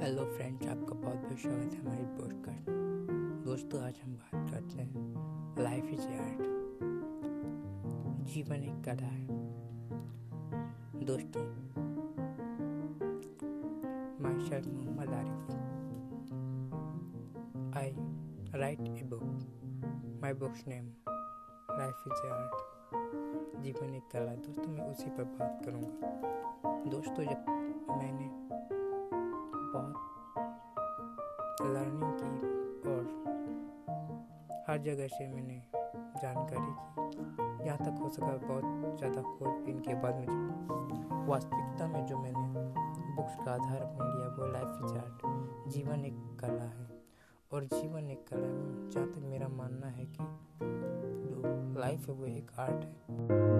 Hello friends आपका बहुत बहुत स्वागत है हमारी पॉडकास्ट दोस्तों, आज हम बात करते हैं लाइफ इज़ आर्ट जीवन एक कला है। दोस्तों my Mohammad Arif I write a book my book's name life is art जीवन एक कला दोस्तों, मैं उसी पर बात करूँगा। दोस्तों, जब मैंने लर्निंग की और हर जगह से मैंने जानकारी की। यहाँ तक हो सका बहुत ज़्यादा खोजबीन के बाद मुझे वास्तविकता में जो मैंने बुक्स का आधार बन लिया वो लाइफ आर्ट जीवन एक कला है। और जीवन एक कला में जहाँ तक मेरा मानना है कि जो लाइफ है वो एक आर्ट है।